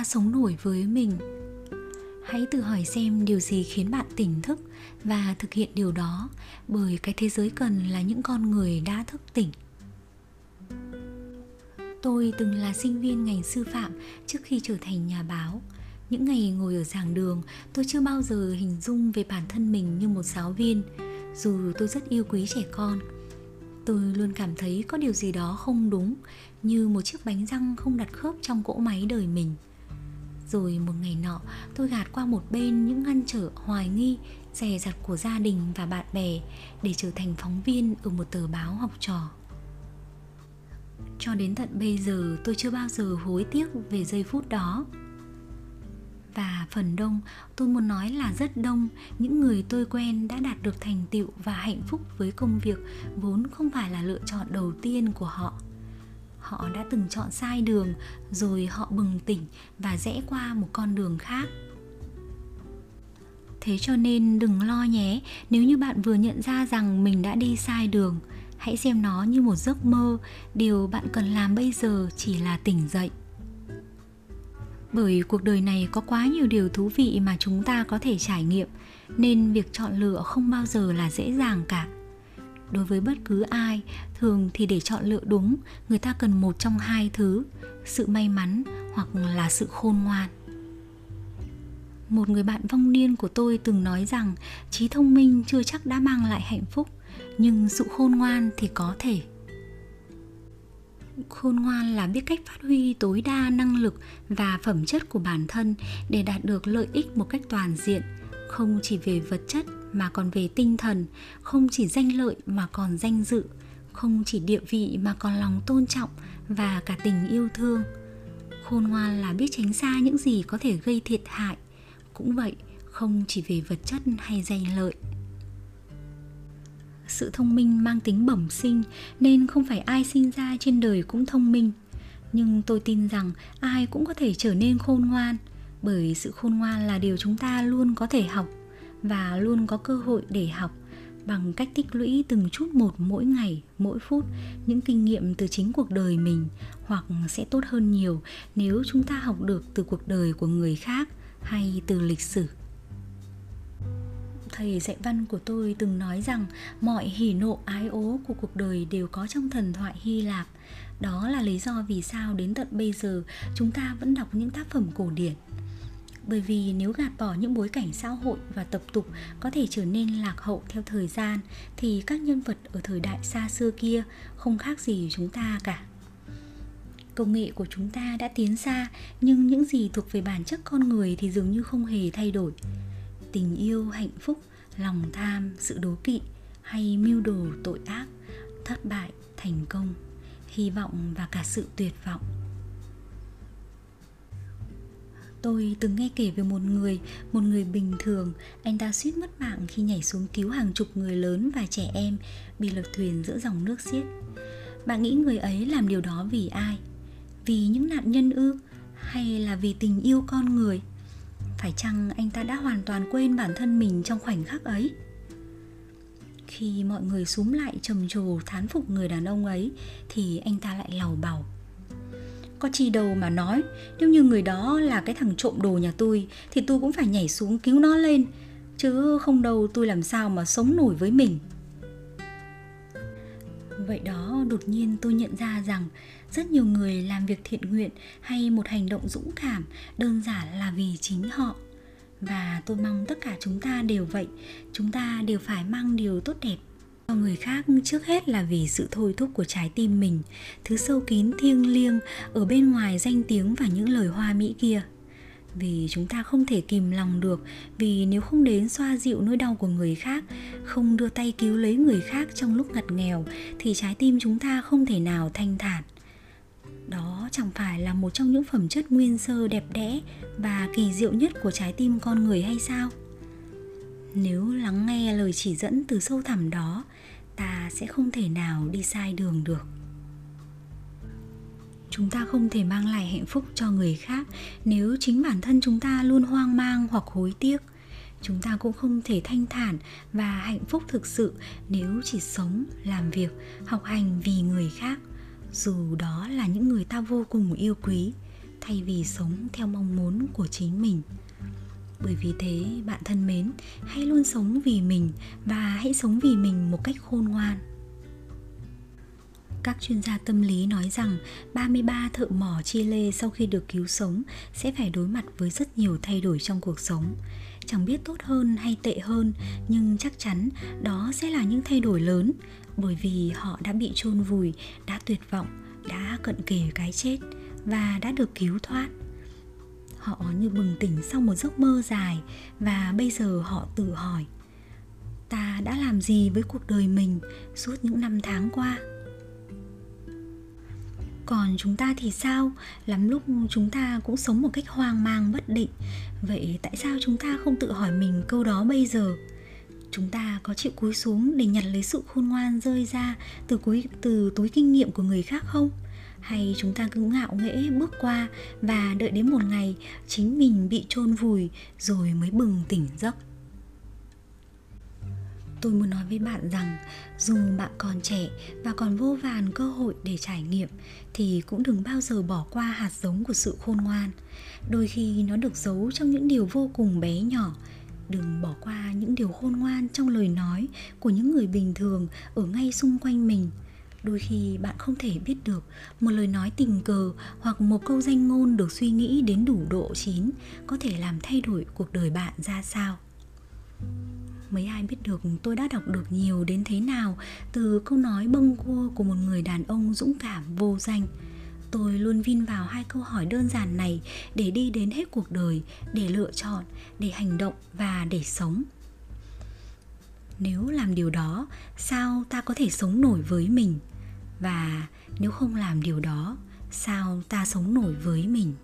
ta sống nổi với mình. Hãy tự hỏi xem điều gì khiến bạn tỉnh thức và thực hiện điều đó, bởi cái thế giới cần là những con người đã thức tỉnh. Tôi từng là sinh viên ngành sư phạm trước khi trở thành nhà báo. Những ngày ngồi ở giảng đường, tôi chưa bao giờ hình dung về bản thân mình như một giáo viên. Dù tôi rất yêu quý trẻ con, tôi luôn cảm thấy có điều gì đó không đúng, như một chiếc bánh răng không đặt khớp trong cỗ máy đời mình rồi một ngày nọ, tôi gạt qua một bên những ngăn trở hoài nghi, dè dặt của gia đình và bạn bè để trở thành phóng viên ở một tờ báo học trò. Cho đến tận bây giờ, tôi chưa bao giờ hối tiếc về giây phút đó. Và phần đông, tôi muốn nói là rất đông, những người tôi quen đã đạt được thành tựu và hạnh phúc với công việc vốn không phải là lựa chọn đầu tiên của họ họ đã từng chọn sai đường, rồi họ bừng tỉnh và rẽ qua một con đường khác. Thế cho nên đừng lo nhé, nếu như bạn vừa nhận ra rằng mình đã đi sai đường, hãy xem nó như một giấc mơ. Điều bạn cần làm bây giờ chỉ là tỉnh dậy. Bởi cuộc đời này có quá nhiều điều thú vị mà chúng ta có thể trải nghiệm, nên việc chọn lựa không bao giờ là dễ dàng cả đối với bất cứ ai, thường thì để chọn lựa đúng, người ta cần một trong hai thứ, sự may mắn hoặc là sự khôn ngoan. Một người bạn vong niên của tôi từng nói rằng trí thông minh chưa chắc đã mang lại hạnh phúc, nhưng sự khôn ngoan thì có thể. Khôn ngoan là biết cách phát huy tối đa năng lực và phẩm chất của bản thân để đạt được lợi ích một cách toàn diện không chỉ về vật chất mà còn về tinh thần, không chỉ danh lợi mà còn danh dự, không chỉ địa vị mà còn lòng tôn trọng và cả tình yêu thương. Khôn ngoan là biết tránh xa những gì có thể gây thiệt hại. Cũng vậy, không chỉ về vật chất hay danh lợi. Sự thông minh mang tính bẩm sinh nên không phải ai sinh ra trên đời cũng thông minh. Nhưng tôi tin rằng ai cũng có thể trở nên khôn ngoan bởi sự khôn ngoan là điều chúng ta luôn có thể học và luôn có cơ hội để học. Bằng cách tích lũy từng chút một mỗi ngày, mỗi phút, những kinh nghiệm từ chính cuộc đời mình, hoặc sẽ tốt hơn nhiều nếu chúng ta học được từ cuộc đời của người khác hay từ lịch sử thầy dạy văn của tôi từng nói rằng mọi hỉ nộ, ái ố của cuộc đời đều có trong thần thoại Hy Lạp. Đó là lý do vì sao đến tận bây giờ chúng ta vẫn đọc những tác phẩm cổ điển. Bởi vì nếu gạt bỏ những bối cảnh xã hội và tập tục có thể trở nên lạc hậu theo thời gian, thì các nhân vật ở thời đại xa xưa kia không khác gì chúng ta cả công nghệ của chúng ta đã tiến xa, nhưng những gì thuộc về bản chất con người thì dường như không hề thay đổi tình yêu hạnh phúc lòng tham sự đố kỵ hay mưu đồ tội ác thất bại thành công hy vọng và cả sự tuyệt vọng Tôi từng nghe kể về một người, một người bình thường, anh ta suýt mất mạng khi nhảy xuống cứu hàng chục người lớn và trẻ em bị lật thuyền giữa dòng nước xiết. Bạn nghĩ người ấy làm điều đó vì ai? Vì những nạn nhân ư? Hay là vì tình yêu con người? Phải chăng anh ta đã hoàn toàn quên bản thân mình trong khoảnh khắc ấy? Khi mọi người xúm lại trầm trồ thán phục người đàn ông ấy, thì anh ta lại lầu bầu. Có chi đâu mà nói, nếu như người đó là cái thằng trộm đồ nhà tôi, thì tôi cũng phải nhảy xuống cứu nó lên, chứ không đâu tôi làm sao mà sống nổi với mình vậy đó, đột nhiên tôi nhận ra rằng rất nhiều người làm việc thiện nguyện hay một hành động dũng cảm đơn giản là vì chính họ. Và tôi mong tất cả chúng ta đều vậy, chúng ta đều phải mang điều tốt đẹp cho người khác trước hết là vì sự thôi thúc của trái tim mình, thứ sâu kín thiêng liêng ở bên ngoài danh tiếng và những lời hoa mỹ kia vì chúng ta không thể kìm lòng được, vì nếu không đến xoa dịu nỗi đau của người khác, không đưa tay cứu lấy người khác trong lúc ngặt nghèo, thì trái tim chúng ta không thể nào thanh thản. Đó chẳng phải là một trong những phẩm chất nguyên sơ đẹp đẽ và kỳ diệu nhất của trái tim con người hay sao? Nếu lắng nghe lời chỉ dẫn từ sâu thẳm đó, ta sẽ không thể nào đi sai đường được chúng ta không thể mang lại hạnh phúc cho người khác nếu chính bản thân chúng ta luôn hoang mang hoặc hối tiếc. Chúng ta cũng không thể thanh thản và hạnh phúc thực sự nếu chỉ sống, làm việc, học hành vì người khác. Dù đó là những người ta vô cùng yêu quý, thay vì sống theo mong muốn của chính mình. Bởi vì thế, bạn thân mến, hãy luôn sống vì mình và hãy sống vì mình một cách khôn ngoan các chuyên gia tâm lý nói rằng 33 thợ mỏ Chile sau khi được cứu sống sẽ phải đối mặt với rất nhiều thay đổi trong cuộc sống. Chẳng biết tốt hơn hay tệ hơn, nhưng chắc chắn đó sẽ là những thay đổi lớn bởi vì họ đã bị chôn vùi, đã tuyệt vọng, đã cận kề cái chết và đã được cứu thoát. Họ như bừng tỉnh sau một giấc mơ dài và bây giờ họ tự hỏi ta đã làm gì với cuộc đời mình suốt những năm tháng qua còn chúng ta thì sao? Lắm lúc chúng ta cũng sống một cách hoang mang, bất định. Vậy tại sao chúng ta không tự hỏi mình câu đó bây giờ? Chúng ta có chịu cúi xuống để nhặt lấy sự khôn ngoan rơi ra từ cuối từ túi kinh nghiệm của người khác không? Hay chúng ta cứ ngạo nghễ bước qua và đợi đến một ngày chính mình bị chôn vùi rồi mới bừng tỉnh giấc? Tôi muốn nói với bạn rằng, dù bạn còn trẻ và còn vô vàn cơ hội để trải nghiệm, thì cũng đừng bao giờ bỏ qua hạt giống của sự khôn ngoan. Đôi khi nó được giấu trong những điều vô cùng bé nhỏ. Đừng bỏ qua những điều khôn ngoan trong lời nói của những người bình thường ở ngay xung quanh mình. Đôi khi bạn không thể biết được một lời nói tình cờ hoặc một câu danh ngôn được suy nghĩ đến đủ độ chín có thể làm thay đổi cuộc đời bạn ra sao mấy ai biết được tôi đã đọc được nhiều đến thế nào từ câu nói bâng khuâng của một người đàn ông dũng cảm vô danh. Tôi luôn vin vào hai câu hỏi đơn giản này để đi đến hết cuộc đời, để lựa chọn, để hành động và để sống. Nếu làm điều đó, sao ta có thể sống nổi với mình? Và nếu không làm điều đó, sao ta sống nổi với mình?